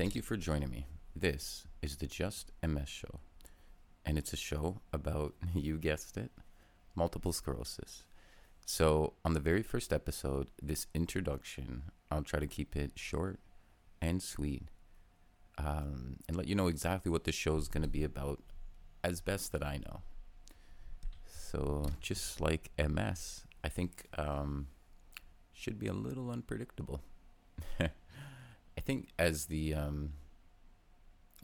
Thank you for joining me. This is the Just MS Show, and it's a show about, you guessed it, multiple sclerosis. So, on the very first episode, this introduction, I'll try to keep it short and sweet um, and let you know exactly what the show is going to be about as best that I know. So, just like MS, I think um, should be a little unpredictable. I think as the um,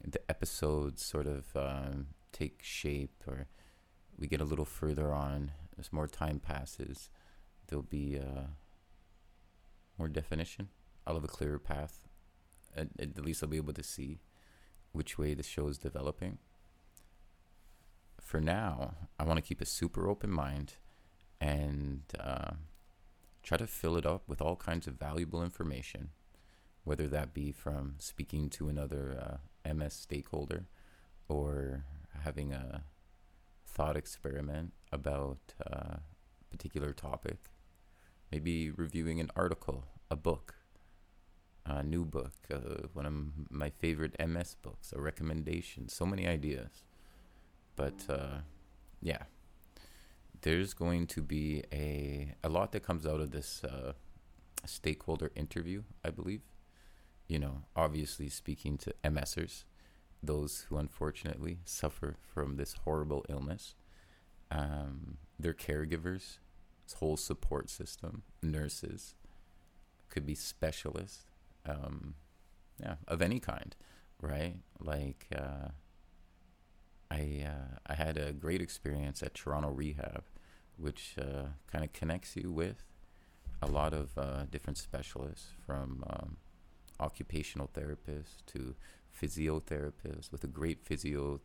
the episodes sort of um, take shape, or we get a little further on, as more time passes, there'll be uh, more definition. I'll have a clearer path. At, at least I'll be able to see which way the show is developing. For now, I want to keep a super open mind and uh, try to fill it up with all kinds of valuable information, whether that be from speaking to another uh, MS stakeholder or having a thought experiment about uh, a particular topic, maybe reviewing an article, a book, a new book, uh, one of my favorite MS books, a recommendation, so many ideas. But uh, yeah, there's going to be a a lot that comes out of this uh, stakeholder interview, I believe. You know, obviously speaking to MSers, those who unfortunately suffer from this horrible illness, um, their caregivers, this whole support system, nurses, could be specialists, um, yeah, of any kind, right? Like. Uh, I uh, I had a great experience at Toronto Rehab, which uh, kind of connects you with a lot of uh, different specialists, from um, occupational therapists to physiotherapists, with a great physio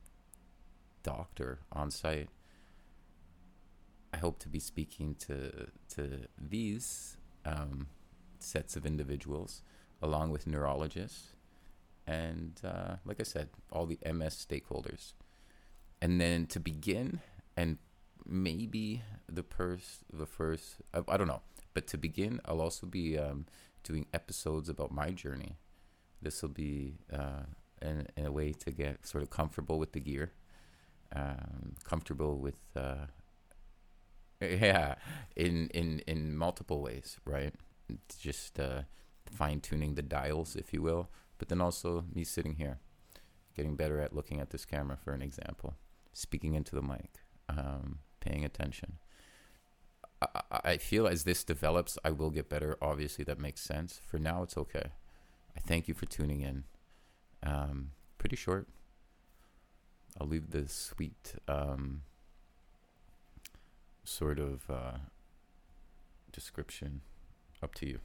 doctor on site. I hope to be speaking to to these um, sets of individuals, along with neurologists, and uh, like I said, all the MS stakeholders and then to begin and maybe the first the first I, I, don't know but to begin i'll also be um, doing episodes about my journey this will be uh, in, in, a way to get sort of comfortable with the gear um, comfortable with uh, yeah in in in multiple ways right just uh, fine-tuning the dials if you will but then also me sitting here getting better at looking at this camera for an example speaking into the mic, um, paying attention. I, I feel as this develops, I will get better. Obviously, that makes sense. For now, it's okay. I thank you for tuning in. Um, pretty short. I'll leave the sweet um, sort of uh, description up to you.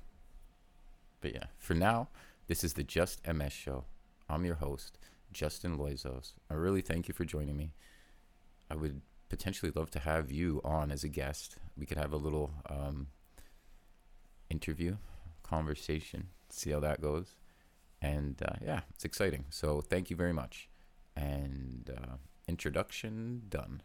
But yeah, for now, this is the Just MS show. I'm your host, Justin Loizos. I really thank you for joining me. I would potentially love to have you on as a guest. We could have a little um, interview, conversation, see how that goes. And uh, yeah, it's exciting. So thank you very much. And uh, introduction done.